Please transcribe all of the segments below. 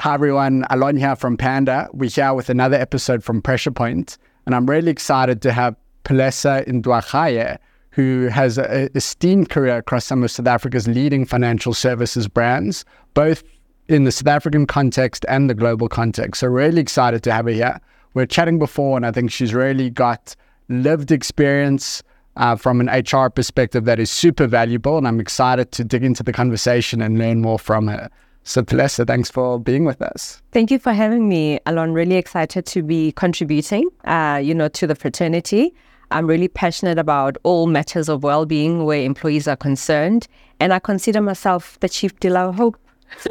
Hi everyone, Alon here from Panda. We're here with another episode from Pressure Point, and I'm really excited to have Palesa Ndwagaye, who has an esteemed career across some of South Africa's leading financial services brands, both in the South African context and the global context. So really excited to have her here. We are chatting before, and I think she's really got lived experience uh, from an HR perspective that is super valuable, and I'm excited to dig into the conversation and learn more from her. So, Palesa, thanks for being with us. Thank you for having me, Alon. Really excited to be contributing, uh, you know, to the fraternity. I'm really passionate about all matters of well-being where employees are concerned, and I consider myself the chief dealer of hope.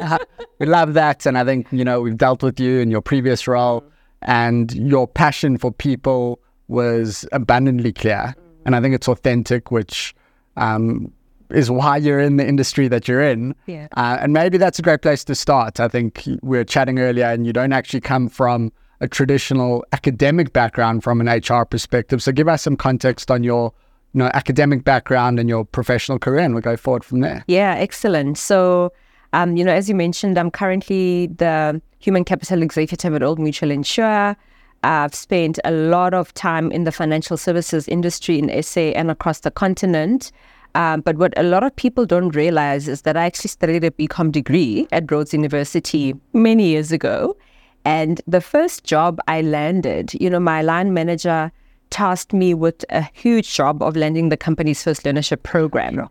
we love that, and I think you know we've dealt with you in your previous role, and your passion for people was abundantly clear, and I think it's authentic, which um, is why you're in the industry that you're in. Yeah. Uh, and maybe that's a great place to start. I think we were chatting earlier, and you don't actually come from a traditional academic background from an HR perspective. So give us some context on your you know, academic background and your professional career, and we'll go forward from there. Yeah, excellent. So, um, you know, as you mentioned, I'm currently the human capital executive at Old Mutual Insure. I've spent a lot of time in the financial services industry in SA and across the continent. Um, but what a lot of people don't realize is that I actually studied a BCom degree at Rhodes University many years ago. And the first job I landed, you know, my line manager tasked me with a huge job of landing the company's first learnership program. Sure.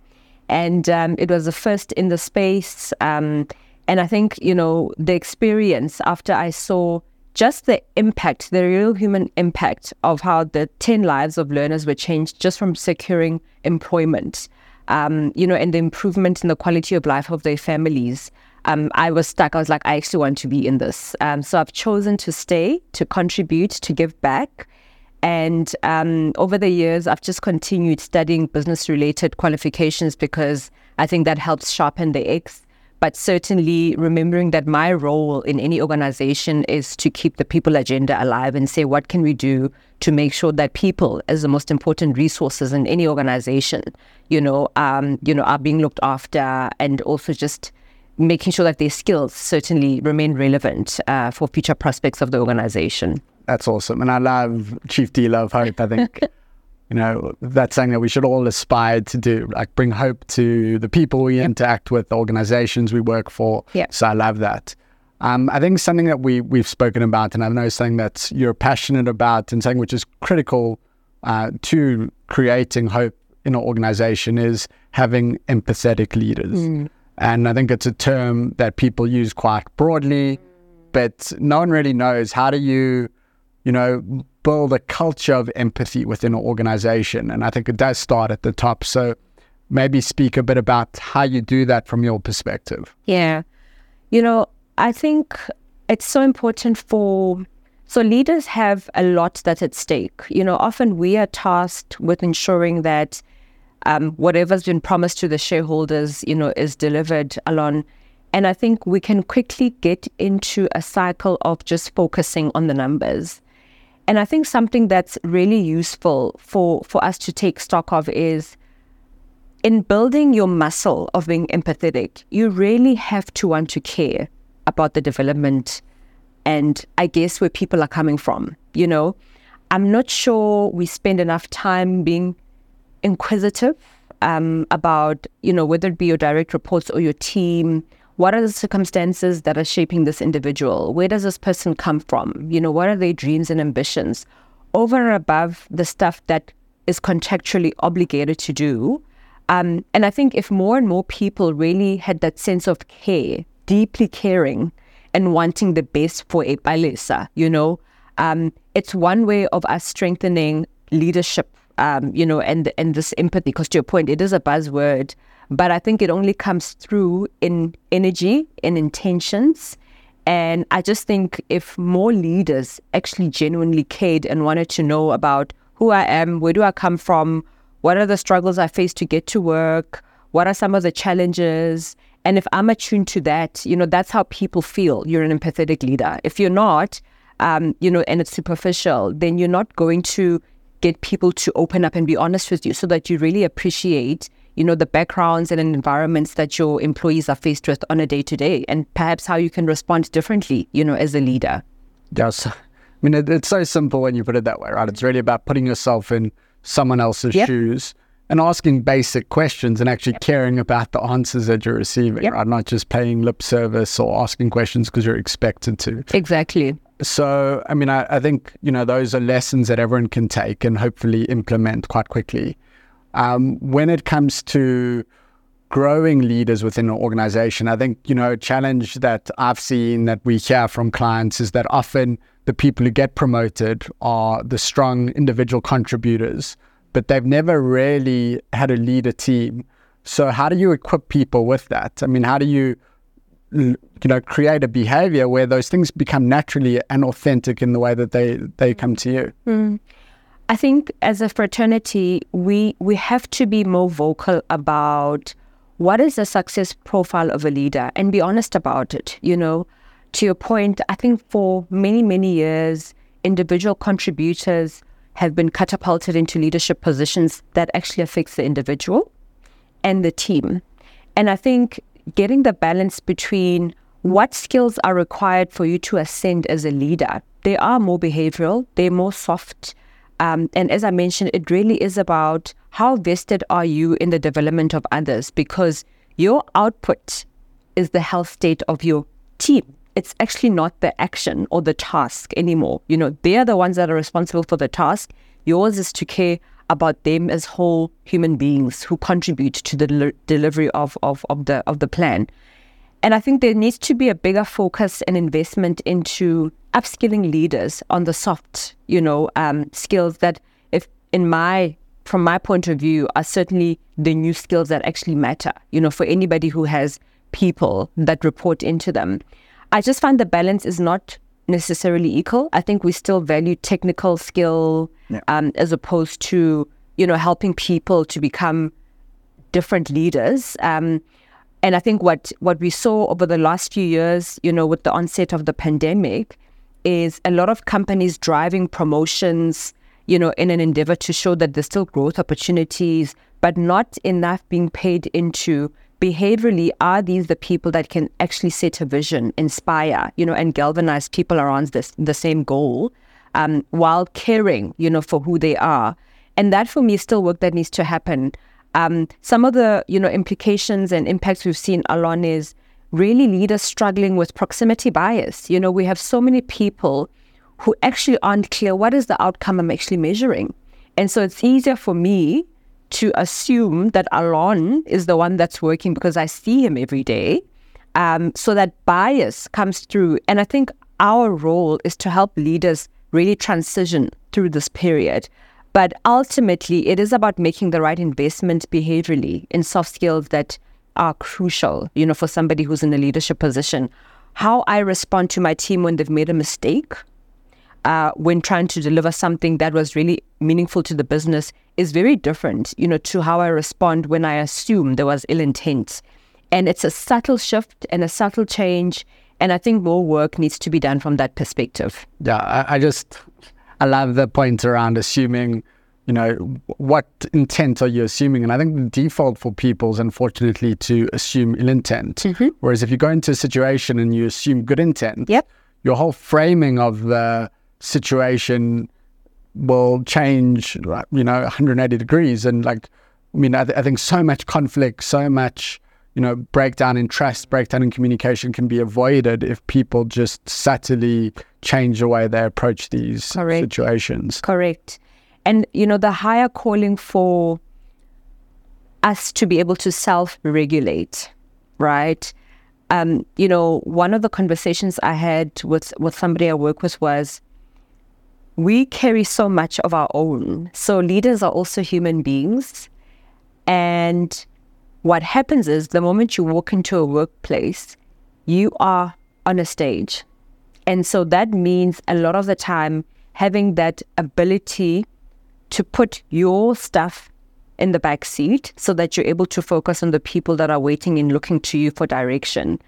And um, it was the first in the space. Um, and I think, you know, the experience after I saw just the impact, the real human impact of how the 10 lives of learners were changed just from securing employment, um, you know, and the improvement in the quality of life of their families. Um, I was stuck. I was like, I actually want to be in this. Um, so I've chosen to stay, to contribute, to give back. And um, over the years, I've just continued studying business related qualifications because I think that helps sharpen the X but certainly remembering that my role in any organization is to keep the people agenda alive and say what can we do to make sure that people as the most important resources in any organization you know um, you know are being looked after and also just making sure that their skills certainly remain relevant uh, for future prospects of the organization. That's awesome. And i love chief dealer of hope i think you know, that's something that we should all aspire to do, like bring hope to the people we interact with, the organizations we work for. Yep. So I love that. Um, I think something that we we've spoken about, and I know something that you're passionate about, and something which is critical uh, to creating hope in an organization is having empathetic leaders. Mm. And I think it's a term that people use quite broadly, but no one really knows how do you, you know, build a culture of empathy within an organization. And I think it does start at the top. So maybe speak a bit about how you do that from your perspective. Yeah. You know, I think it's so important for so leaders have a lot that's at stake. You know, often we are tasked with ensuring that um, whatever's been promised to the shareholders, you know, is delivered Alon. And I think we can quickly get into a cycle of just focusing on the numbers. And I think something that's really useful for, for us to take stock of is in building your muscle of being empathetic, you really have to want to care about the development and I guess where people are coming from. You know, I'm not sure we spend enough time being inquisitive um, about, you know, whether it be your direct reports or your team what are the circumstances that are shaping this individual? Where does this person come from? You know, what are their dreams and ambitions? Over and above the stuff that is contractually obligated to do. Um, and I think if more and more people really had that sense of care, deeply caring and wanting the best for a Palesa, you know, um, it's one way of us strengthening leadership, um, you know, and and this empathy. Because to your point, it is a buzzword, but I think it only comes through in energy, in intentions. And I just think if more leaders actually genuinely cared and wanted to know about who I am, where do I come from, what are the struggles I face to get to work, what are some of the challenges, and if I'm attuned to that, you know, that's how people feel. You're an empathetic leader. If you're not, um, you know, and it's superficial, then you're not going to get people to open up and be honest with you so that you really appreciate you know, the backgrounds and environments that your employees are faced with on a day to day, and perhaps how you can respond differently, you know, as a leader. Yes. I mean, it, it's so simple when you put it that way, right? It's really about putting yourself in someone else's yep. shoes and asking basic questions and actually yep. caring about the answers that you're receiving, yep. right? Not just paying lip service or asking questions because you're expected to. Exactly. So, I mean, I, I, think, you know, those are lessons that everyone can take and hopefully implement quite quickly. Um, when it comes to growing leaders within an organization, I think, you know, a challenge that I've seen that we hear from clients is that often the people who get promoted are the strong individual contributors but they've never really had a leader team. So how do you equip people with that? I mean, how do you you know create a behavior where those things become naturally and authentic in the way that they they come to you? Mm. I think as a fraternity, we we have to be more vocal about what is the success profile of a leader and be honest about it. You know, to your point, I think for many many years, individual contributors have been catapulted into leadership positions that actually affects the individual and the team. And I think getting the balance between what skills are required for you to ascend as a leader. They are more behavioral, they're more soft. Um, and as I mentioned, it really is about how vested are you in the development of others because your output is the health state of your team it's actually not the action or the task anymore. You know, they are the ones that are responsible for the task. Yours is to care about them as whole human beings who contribute to the del- delivery of, of, of the of the plan. And I think there needs to be a bigger focus and investment into upskilling leaders on the soft, you know, um, skills that, if in my from my point of view, are certainly the new skills that actually matter. You know, for anybody who has people that report into them. I just find the balance is not necessarily equal. I think we still value technical skill yeah. um, as opposed to you know helping people to become different leaders. Um, and I think what what we saw over the last few years, you know, with the onset of the pandemic, is a lot of companies driving promotions, you know, in an endeavor to show that there's still growth opportunities, but not enough being paid into behaviorally are these the people that can actually set a vision inspire you know and galvanize people around this the same goal um, while caring you know for who they are. And that for me is still work that needs to happen. Um, some of the you know implications and impacts we've seen Alon is really leaders struggling with proximity bias. You know we have so many people who actually aren't clear what is the outcome i'm actually measuring. And so it's easier for me to assume that Alon is the one that's working because I see him every day. Um, so that bias comes through. And I think our role is to help leaders really transition through this period. But ultimately, it is about making the right investment behaviorally in soft skills that are crucial, you know, for somebody who's in a leadership position. How I respond to my team when they've made a mistake, uh, when trying to deliver something that was really meaningful to the business is very different, you know, to how I respond when I assume there was ill intent. And it's a subtle shift and a subtle change. And I think more work needs to be done from that perspective. Yeah, I, I just, I love the point around assuming, you know, what intent are you assuming? And I think the default for people is unfortunately to assume ill intent. Mm-hmm. Whereas if you go into a situation and you assume good intent, yep. your whole framing of the situation will change, you know, 180 degrees. And like, I mean, I, th- I think so much conflict, so much, you know, breakdown in trust, breakdown in communication can be avoided if people just subtly change the way they approach these Correct. situations. Correct. And, you know, the higher calling for us to be able to self regulate, right? Um, you know, one of the conversations I had with, with somebody I work with was, we carry so much of our own. So leaders are also human beings. And what happens is the moment you walk into a workplace, you are on a stage. And so that means a lot of the time having that ability to put your stuff in the back seat so that you're able to focus on the people that are waiting and looking to you for direction.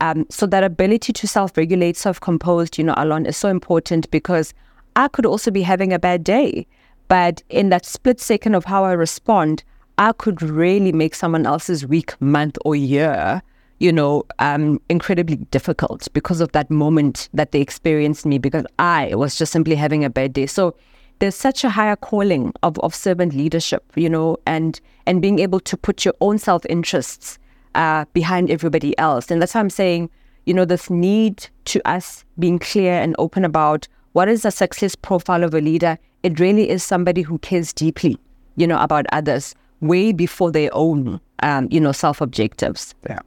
Um, so that ability to self-regulate, self-composed, you know, Alon is so important because I could also be having a bad day. But in that split second of how I respond, I could really make someone else's week, month, or year, you know, um, incredibly difficult because of that moment that they experienced me because I was just simply having a bad day. So there's such a higher calling of, of servant leadership, you know, and and being able to put your own self interests uh, behind everybody else. And that's why I'm saying, you know, this need to us being clear and open about what is the success profile of a leader. It really is somebody who cares deeply, you know, about others way before their own, um, you know, self objectives. Yeah.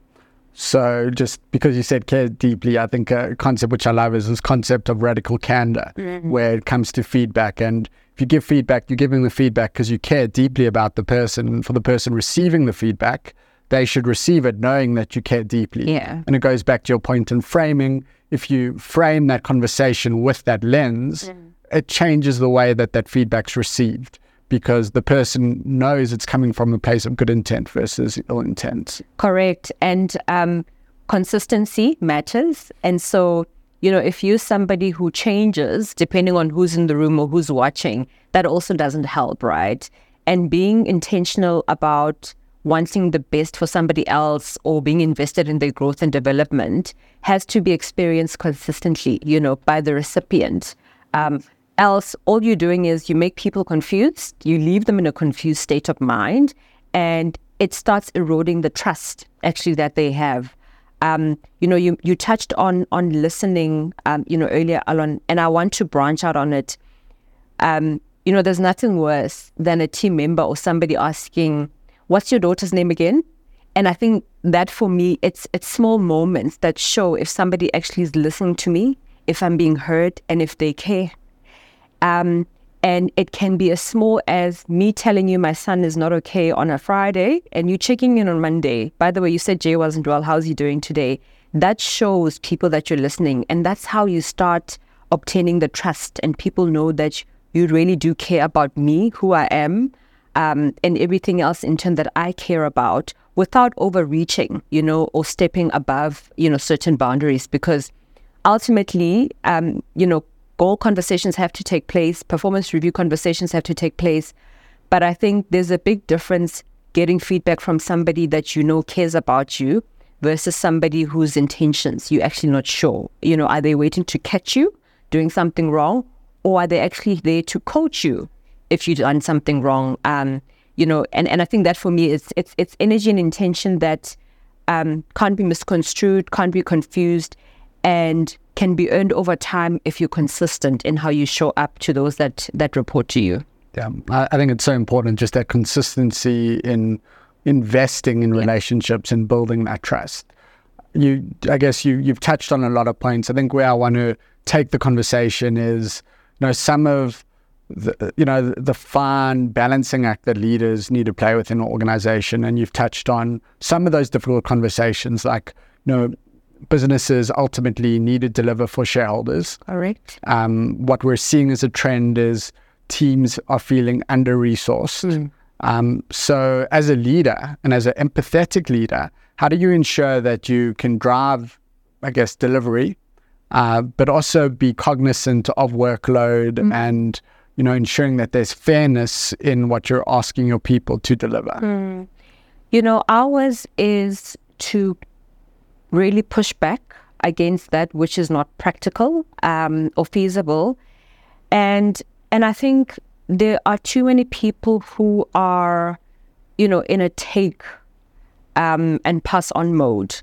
So just because you said care deeply, I think a concept which I love is this concept of radical candor, mm-hmm. where it comes to feedback. And if you give feedback, you're giving the feedback because you care deeply about the person. And for the person receiving the feedback, they should receive it knowing that you care deeply. Yeah. And it goes back to your point in framing. If you frame that conversation with that lens, mm. it changes the way that that feedback's received because the person knows it's coming from a place of good intent versus ill intent. Correct. And um, consistency matters. And so, you know, if you're somebody who changes depending on who's in the room or who's watching, that also doesn't help, right? And being intentional about wanting the best for somebody else or being invested in their growth and development has to be experienced consistently, you know, by the recipient. Um, else, all you're doing is you make people confused, you leave them in a confused state of mind, and it starts eroding the trust actually that they have. Um, you know, you you touched on on listening, um, you know, earlier, and I want to branch out on it. Um, you know, there's nothing worse than a team member or somebody asking, "What's your daughter's name again?" And I think that for me, it's it's small moments that show if somebody actually is listening to me, if I'm being heard, and if they care. Um, and it can be as small as me telling you my son is not okay on a Friday and you checking in on Monday. By the way, you said Jay wasn't well. How's he doing today? That shows people that you're listening. And that's how you start obtaining the trust. And people know that you really do care about me, who I am, um, and everything else in turn that I care about without overreaching, you know, or stepping above, you know, certain boundaries. Because ultimately, um, you know, goal conversations have to take place, performance review conversations have to take place. But I think there's a big difference getting feedback from somebody that you know cares about you versus somebody whose intentions you're actually not sure. You know, are they waiting to catch you doing something wrong or are they actually there to coach you if you've done something wrong? Um, you know, and, and I think that for me is it's it's energy and intention that um, can't be misconstrued, can't be confused, and can be earned over time if you're consistent in how you show up to those that that report to you. Yeah, I, I think it's so important just that consistency in investing in yeah. relationships and building that trust. You, I guess you you've touched on a lot of points. I think where I want to take the conversation is, you know, some of the, you know the fine balancing act that leaders need to play within an organization and you've touched on some of those difficult conversations like you know businesses ultimately need to deliver for shareholders. Correct. Um, what we're seeing as a trend is teams are feeling under resourced. Mm. Um, so, as a leader and as an empathetic leader, how do you ensure that you can drive, I guess, delivery, uh, but also be cognizant of workload mm. and you know ensuring that there's fairness in what you're asking your people to deliver? Mm. You know, ours is to really push back against that which is not practical um, or feasible. And and I think there are too many people who are, you know, in a take um, and pass on mode.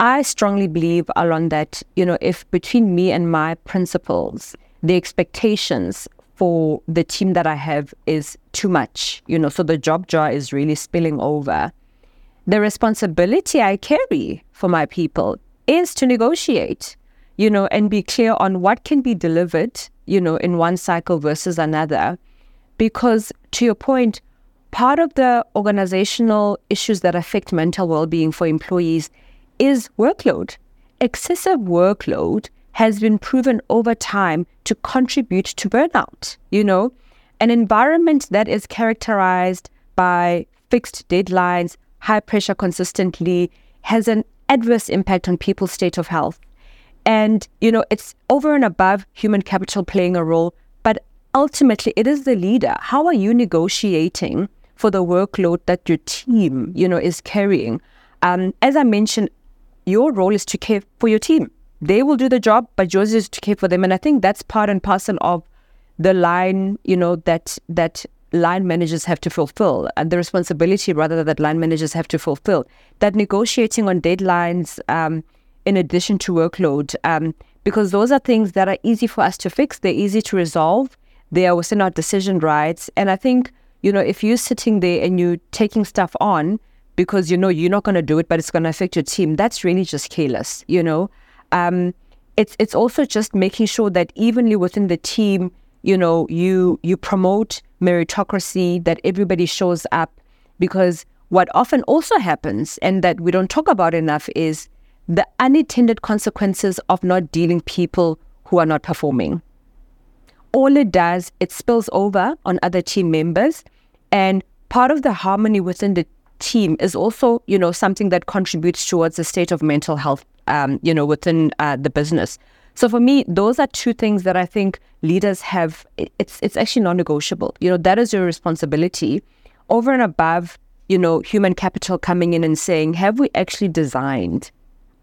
I strongly believe, Alon, that you know, if between me and my principals, the expectations for the team that I have is too much, you know, so the job jar is really spilling over the responsibility I carry for my people is to negotiate, you know, and be clear on what can be delivered, you know, in one cycle versus another. Because to your point, part of the organizational issues that affect mental well being for employees is workload. Excessive workload has been proven over time to contribute to burnout. You know, an environment that is characterized by fixed deadlines, high pressure consistently has an adverse impact on people's state of health. And, you know, it's over and above human capital playing a role, but ultimately it is the leader. How are you negotiating for the workload that your team, you know, is carrying. Um, as I mentioned, your role is to care for your team. They will do the job, but yours is to care for them. And I think that's part and parcel of the line, you know, that that line managers have to fulfill and the responsibility rather that line managers have to fulfill. That negotiating on deadlines, um, in addition to workload, um, because those are things that are easy for us to fix. They're easy to resolve. They are within our decision rights. And I think, you know, if you're sitting there and you're taking stuff on because you know you're not going to do it, but it's going to affect your team, that's really just careless, you know. Um, it's it's also just making sure that evenly within the team, you know, you you promote meritocracy, that everybody shows up, because what often also happens and that we don't talk about enough is the unintended consequences of not dealing people who are not performing. All it does, it spills over on other team members. And part of the harmony within the team is also, you know, something that contributes towards the state of mental health, um, you know, within uh, the business. So for me, those are two things that I think leaders have. It's it's actually non-negotiable. You know, that is your responsibility, over and above, you know, human capital coming in and saying, have we actually designed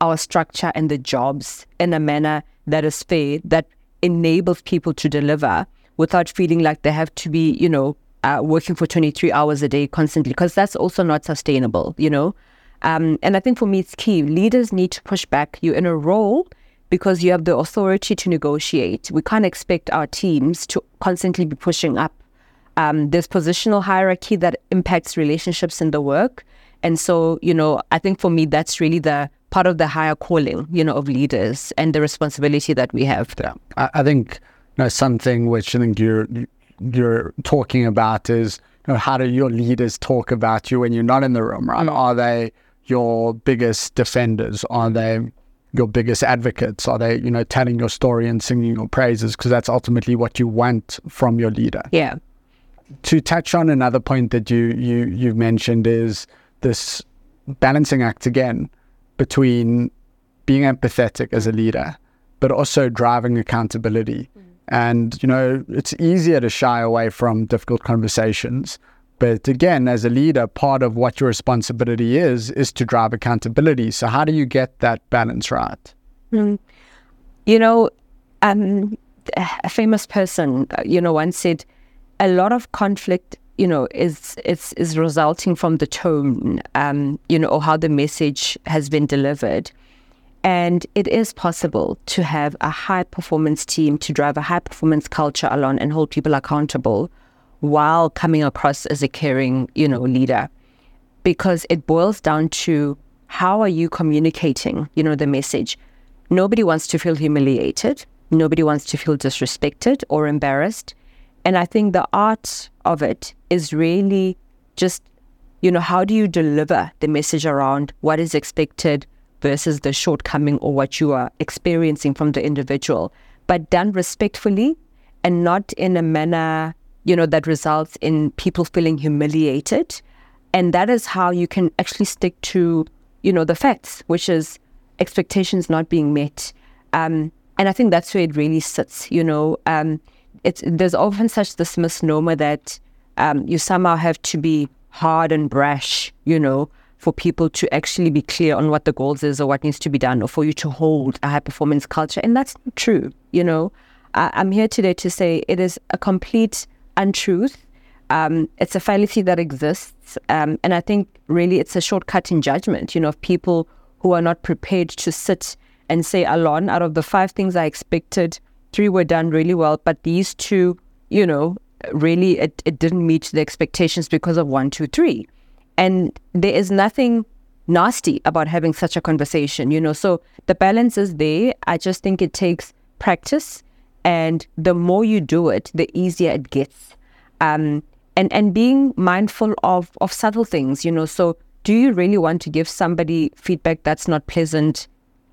our structure and the jobs in a manner that is fair, that enables people to deliver without feeling like they have to be, you know, uh, working for 23 hours a day constantly, because that's also not sustainable, you know. Um, and I think for me, it's key. Leaders need to push back. You're in a role because you have the authority to negotiate. We can't expect our teams to constantly be pushing up. Um, there's positional hierarchy that impacts relationships in the work. And so, you know, I think for me, that's really the part of the higher calling, you know, of leaders and the responsibility that we have. Yeah, I, I think you know something which I think you're you're talking about is you know, how do your leaders talk about you when you're not in the room, right? Are they your biggest defenders? Are they your biggest advocates? Are they, you know, telling your story and singing your praises? Because that's ultimately what you want from your leader. Yeah. To touch on another point that you you you've mentioned is this balancing act again between being empathetic as a leader, but also driving accountability. Mm. And, you know, it's easier to shy away from difficult conversations. But again, as a leader, part of what your responsibility is, is to drive accountability. So, how do you get that balance right? Mm. You know, um, a famous person, uh, you know, once said, a lot of conflict you know, is is is resulting from the tone, um, you know, or how the message has been delivered. And it is possible to have a high performance team to drive a high performance culture Alon and hold people accountable while coming across as a caring, you know, leader. Because it boils down to how are you communicating, you know, the message. Nobody wants to feel humiliated. Nobody wants to feel disrespected or embarrassed. And I think the art of it is really just, you know, how do you deliver the message around what is expected versus the shortcoming or what you are experiencing from the individual, but done respectfully and not in a manner, you know, that results in people feeling humiliated. And that is how you can actually stick to, you know, the facts, which is expectations not being met. Um, and I think that's where it really sits, you know. Um, it's there's often such this misnomer that um, you somehow have to be hard and brash, you know, for people to actually be clear on what the goals is or what needs to be done, or for you to hold a high performance culture, and that's not true. You know, I, I'm here today to say it is a complete untruth. Um, it's a fallacy that exists, um, and I think really it's a shortcut in judgment. You know, of people who are not prepared to sit and say, "Alon, out of the five things I expected, three were done really well, but these two, you know, really it, it didn't meet the expectations because of one, two, three. And there is nothing nasty about having such a conversation, you know. So the balance is there. I just think it takes practice and the more you do it, the easier it gets. Um, and and being mindful of of subtle things, you know. So do you really want to give somebody feedback that's not pleasant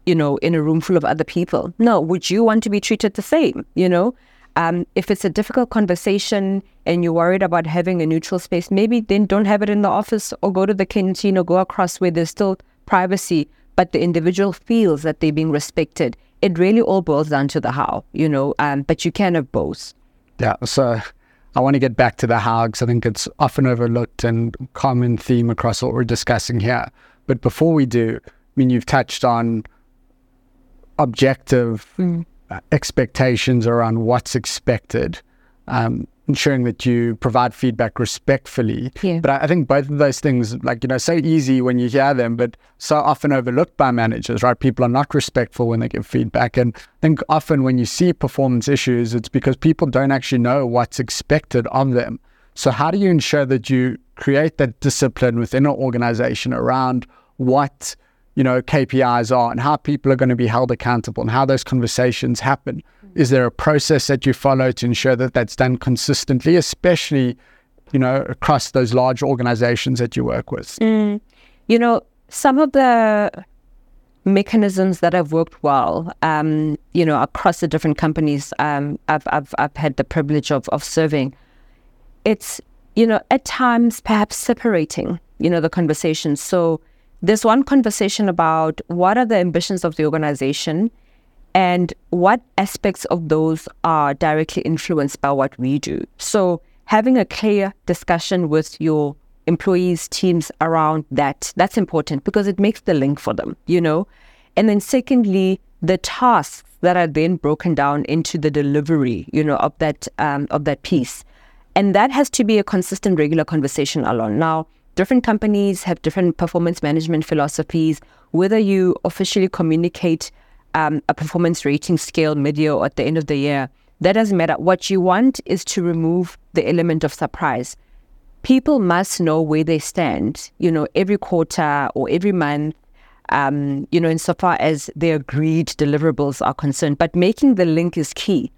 you know, in a room full of other people. No, would you want to be treated the same? You know, um, if it's a difficult conversation and you're worried about having a neutral space, maybe then don't have it in the office or go to the canteen or go across where there's still privacy, but the individual feels that they're being respected. It really all boils down to the how, you know, um, but you can have both. Yeah. So I want to get back to the how because I think it's often overlooked and common theme across what we're discussing here. But before we do, I mean, you've touched on objective mm. Expectations around what's expected. Um, ensuring that you provide feedback respectfully. Yeah. But I, I, think both of those things, like, you know, so easy when you hear them, but so often overlooked by managers, right? People are not respectful when they give feedback. And I think often when you see performance issues, it's because people don't actually know what's expected of them. So, how do you ensure that you create that discipline within an organization around what, you know, KPIs are and how people are going to be held accountable and how those conversations happen? Is there a process that you follow to ensure that that's done consistently, especially, you know, across those large organizations that you work with? Mm. You know, some of the mechanisms that have worked well, um, you know, across the different companies um, I've, I've, I've had the privilege of, of serving, it's, you know, at times perhaps separating, you know, the conversations. So there's one conversation about what are the ambitions of the organization and what aspects of those are directly influenced by what we do. So having a clear discussion with your employees, teams around that, that's important because it makes the link for them, you know? And then secondly, the tasks that are then broken down into the delivery, you know, of that um, of that piece. And that has to be a consistent, regular conversation Alon. Now, different companies have different performance management philosophies. Whether you officially communicate um, a performance rating scale mid-year or at the end of the year. That doesn't matter. What you want is to remove the element of surprise. People must know where they stand, you know, every quarter or every month, um, you know, insofar as their agreed deliverables are concerned. But making the link is key.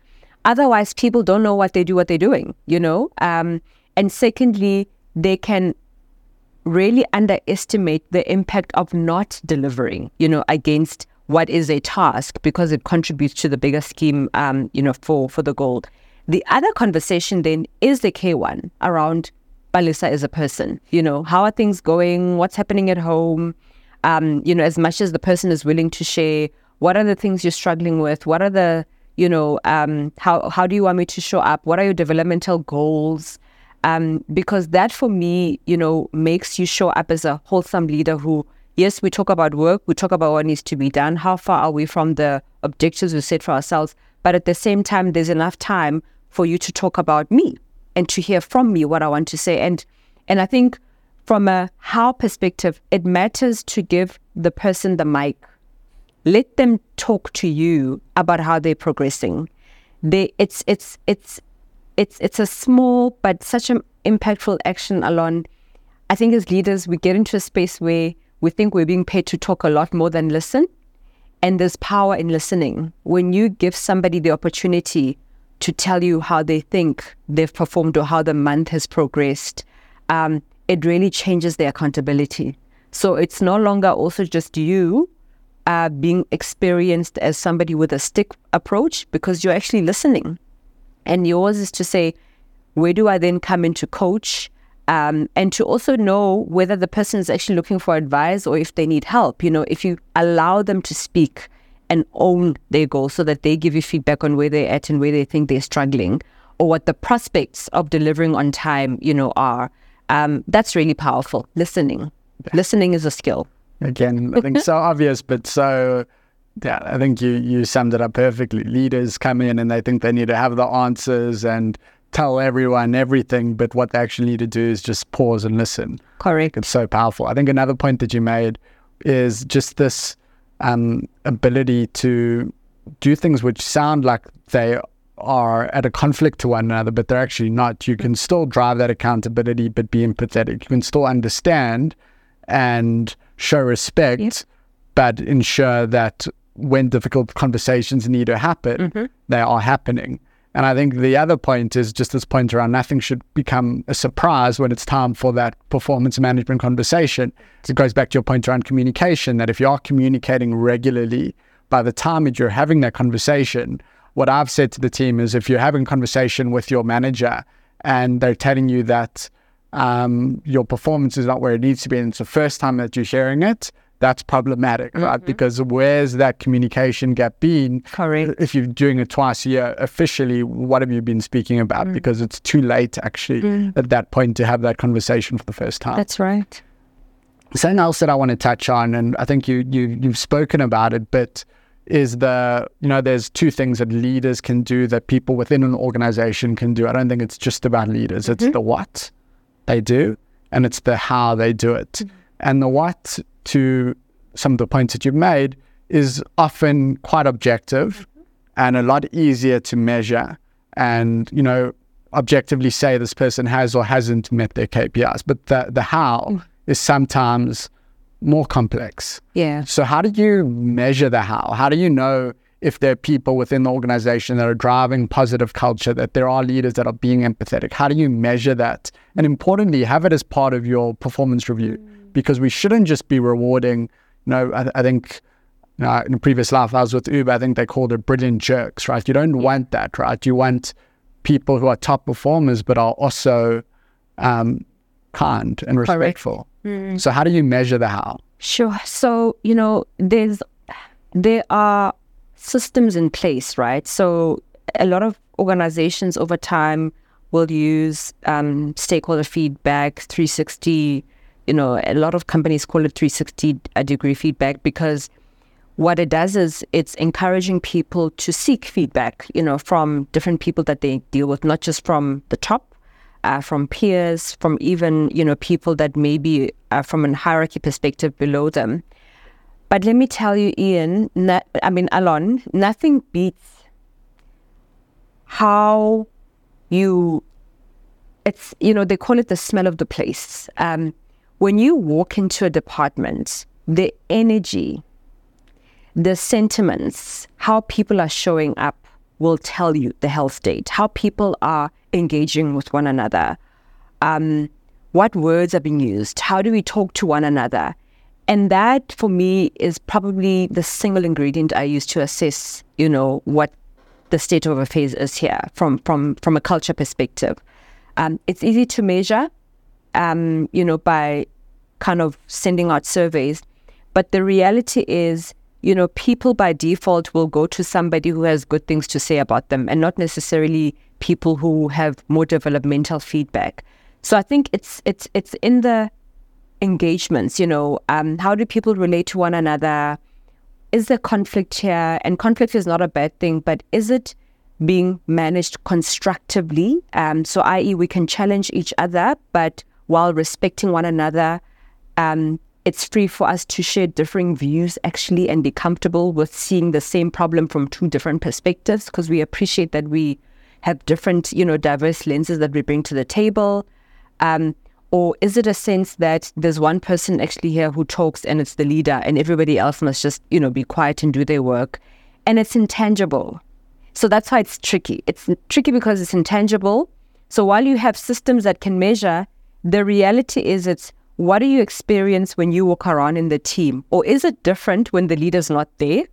Otherwise, people don't know what they do, what they're doing, you know. Um, and secondly, they can really underestimate the impact of not delivering, you know, against what is a task because it contributes to the bigger scheme, um, you know, for, for the goal. The other conversation then is the K one around Palesa as a person. You know, how are things going? What's happening at home? Um, you know, as much as the person is willing to share, what are the things you're struggling with? What are the, you know, um, how how do you want me to show up? What are your developmental goals? Um, because that for me, you know, makes you show up as a wholesome leader who yes, we talk about work, we talk about what needs to be done, how far are we from the objectives we set for ourselves, but at the same time, there's enough time for you to talk about me and to hear from me what I want to say. And and I think from a how perspective, it matters to give the person the mic. Let them talk to you about how they're progressing. They it's it's it's it's it's a small but such an impactful action Alon. I think as leaders we get into a space where we think we're being paid to talk a lot more than listen. And there's power in listening. When you give somebody the opportunity to tell you how they think they've performed or how the month has progressed, um, it really changes the accountability. So it's no longer also just you uh, being experienced as somebody with a stick approach because you're actually listening. And yours is to say, where do I then come in to coach? um, and to also know whether the person is actually looking for advice or if they need help. You know, if you allow them to speak and own their goals so that they give you feedback on where they're at and where they think they're struggling or what the prospects of delivering on time, you know, are, um, that's really powerful. Listening. Listening is a skill. Again, I think so obvious, but so yeah, I think you you summed it up perfectly. Leaders come in and they think they need to have the answers and tell everyone everything, but what they actually need to do is just pause and listen. Correct. It's so powerful. I think another point that you made is just this um, ability to do things which sound like they are at a conflict to one another, but they're actually not. You can still drive that accountability, but be empathetic. You can still understand and show respect, yep. but ensure that when difficult conversations need to happen, mm-hmm. they are happening. And I think the other point is just this point around nothing should become a surprise when it's time for that performance management conversation. So it goes back to your point around communication that if you are communicating regularly, by the time that you're having that conversation, what I've said to the team is if you're having a conversation with your manager and they're telling you that um, your performance is not where it needs to be, and it's the first time that you're sharing it, that's problematic, right? Mm-hmm. Because where's that communication gap been? Correct. If you're doing it twice a year, officially, what have you been speaking about? Mm. Because it's too late actually at that point to have that conversation for the first time. That's right. Something else that I want to touch on, and I think you you you've spoken about it, but is the you know there's two things that leaders can do that people within an organization can do. I don't think it's just about leaders. It's the what they do and it's the how they do it. And the what to some of the points that you've made is often quite objective mm-hmm. and a lot easier to measure and you know objectively say this person has or hasn't met their KPIs. But the the how mm. is sometimes more complex. Yeah. So how do you measure the how? How do you know if there are people within the organization that are driving positive culture, that there are leaders that are being empathetic? How do you measure that? And importantly, have it as part of your performance review mm. Because we shouldn't just be rewarding, you know, I, I think you know, in a previous life I was with Uber, I think they called it brilliant jerks, right? You don't want that, right? You want people who are top performers but are also um, kind and respectful. So how do you measure the how? Sure. So, you know, there's there are systems in place, right? So a lot of organizations over time will use um, stakeholder feedback, 360. You know, a lot of companies call it 360 degree feedback because what it does is it's encouraging people to seek feedback, you know, from different people that they deal with, not just from the top, uh, from peers, from even you know people that maybe uh, from a hierarchy perspective below them. But let me tell you, Ian, I mean Alon, nothing beats how you. It's you know they call it the smell of the place. Um, when you walk into a department, the energy, the sentiments, how people are showing up will tell you the health state, how people are engaging with one another, um, what words are being used, how do we talk to one another. And that for me is probably the single ingredient I use to assess, you know, what the state of affairs is here from from from a culture perspective. Um, it's easy to measure, um, you know, by kind of sending out surveys, but the reality is you know, people by default will go to somebody who has good things to say about them and not necessarily people who have more developmental feedback. So I think it's it's it's in the engagements, you know, um, how do people relate to one another? Is there conflict here? And conflict is not a bad thing, but is it being managed constructively? Um, so i.e. we can challenge each other, but while respecting one another, um, it's free for us to share differing views actually and be comfortable with seeing the same problem from two different perspectives because we appreciate that we have different, you know, diverse lenses that we bring to the table. Um, or is it a sense that there's one person actually here who talks and it's the leader and everybody else must just, you know, be quiet and do their work? And it's intangible. So that's why it's tricky. It's tricky because it's intangible. So while you have systems that can measure, the reality is it's what do you experience when you walk around in the team? Or is it different when the leader's not there?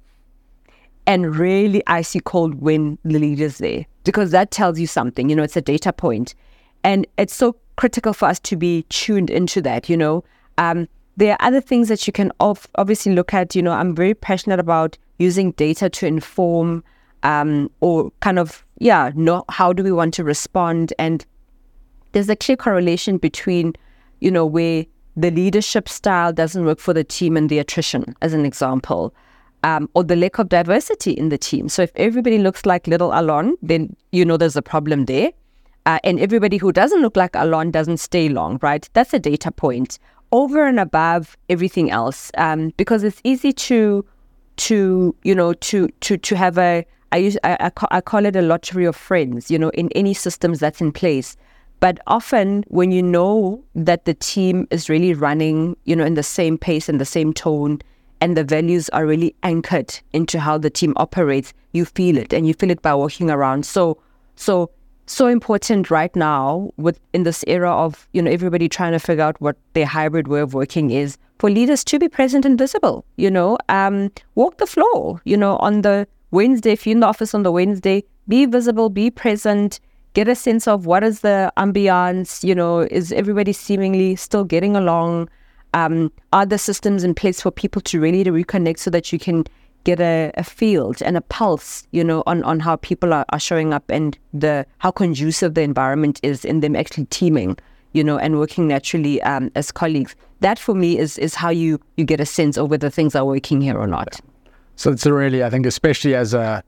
And really icy cold when the leader's there? Because that tells you something, you know, it's a data point. And it's so critical for us to be tuned into that, you know. Um, there are other things that you can ov- obviously look at. You know, I'm very passionate about using data to inform um, or kind of, yeah, know how do we want to respond. And there's a clear correlation between you know, where the leadership style doesn't work for the team and the attrition, as an example, um, or the lack of diversity in the team. So if everybody looks like little Alon, then you know there's a problem there. Uh, and everybody who doesn't look like Alon doesn't stay long, right? That's a data point over and above everything else, um, because it's easy to, to you know, to to to have a I use I, I, call, I call it a lottery of friends, you know, in any systems that's in place. But often, when you know that the team is really running, you know, in the same pace and the same tone, and the values are really anchored into how the team operates, you feel it, and you feel it by walking around. So, so, so important right now with in this era of you know everybody trying to figure out what their hybrid way of working is for leaders to be present and visible. You know, um, walk the floor. You know, on the Wednesday, if you're in the office on the Wednesday, be visible, be present get a sense of what is the ambiance, you know, is everybody seemingly still getting along? Um, are the systems in place for people to really to reconnect so that you can get a, a field and a pulse, you know, on, on how people are, are showing up and the how conducive the environment is in them actually teaming, you know, and working naturally um, as colleagues. That for me is is how you you get a sense of whether things are working here or not. So it's really, I think, especially as a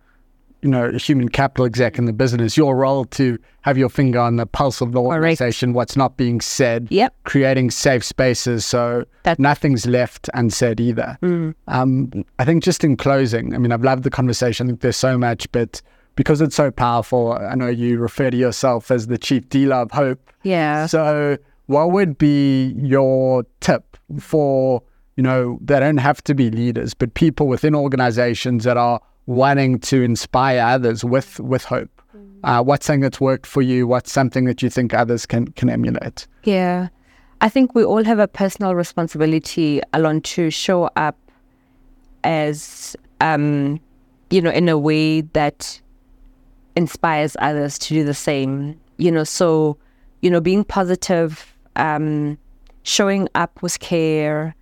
you know, human capital exec in the business, your role to have your finger on the pulse of the organization, Correct. what's not being said, yep. creating safe spaces so That's... nothing's left unsaid either. Mm. Um, I think just in closing, I mean, I've loved the conversation. I think there's so much, but because it's so powerful, I know you refer to yourself as the chief dealer of hope. Yeah. So, what would be your tip for, you know, they don't have to be leaders, but people within organizations that are wanting to inspire others with with hope. Mm. Uh, what's something that's worked for you? What's something that you think others can can emulate? Yeah, I think we all have a personal responsibility, Alon, to show up as um, you know in a way that inspires others to do the same. You know, so you know, being positive, um, showing up with care,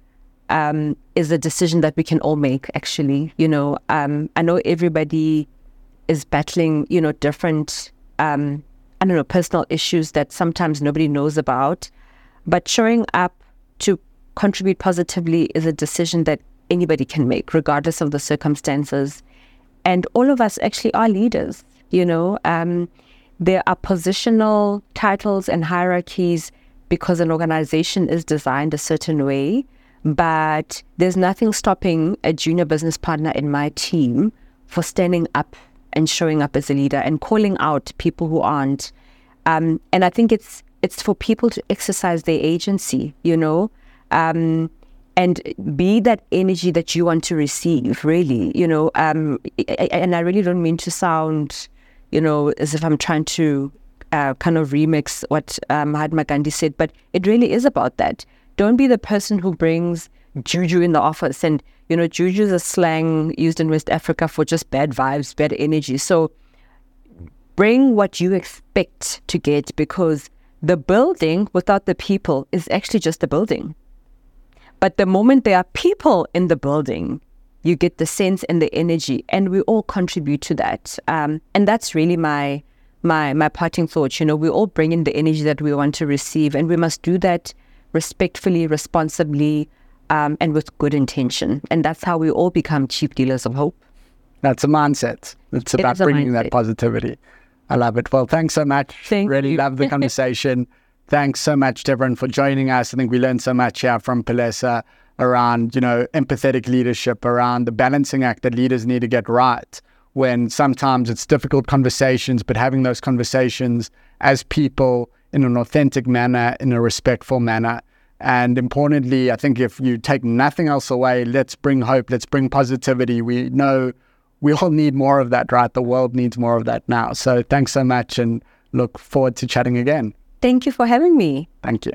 um, is a decision that we can all make, actually. You know, um, I know everybody is battling, you know, different, um, I don't know, personal issues that sometimes nobody knows about. But showing up to contribute positively is a decision that anybody can make, regardless of the circumstances. And all of us actually are leaders, you know. Um, there are positional titles and hierarchies because an organization is designed a certain way but there's nothing stopping a junior business partner in my team for standing up and showing up as a leader and calling out people who aren't. Um, and I think it's it's for people to exercise their agency, you know, um, and be that energy that you want to receive. Really, you know. Um, and I really don't mean to sound, you know, as if I'm trying to uh, kind of remix what uh, Mahatma Gandhi said, but it really is about that don't be the person who brings juju in the office. And, you know, juju is a slang used in West Africa for just bad vibes, bad energy. So bring what you expect to get because the building without the people is actually just a building. But the moment there are people in the building, you get the sense and the energy, and we all contribute to that. Um, and that's really my my my parting thought. You know, we all bring in the energy that we want to receive, and we must do that respectfully, responsibly, um, and with good intention. And that's how we all become chief dealers of hope. That's a mindset. It's about it bringing that positivity. I love it. Well, thanks so much. Thank really you. love the conversation. thanks so much to everyone for joining us. I think we learned so much here from Palesa around, you know, empathetic leadership, around the balancing act that leaders need to get right when sometimes it's difficult conversations, but having those conversations as people in an authentic manner, in a respectful manner. And importantly, I think if you take nothing else away, let's bring hope, let's bring positivity. We know we all need more of that, right? The world needs more of that now. So thanks so much and look forward to chatting again. Thank you for having me. Thank you.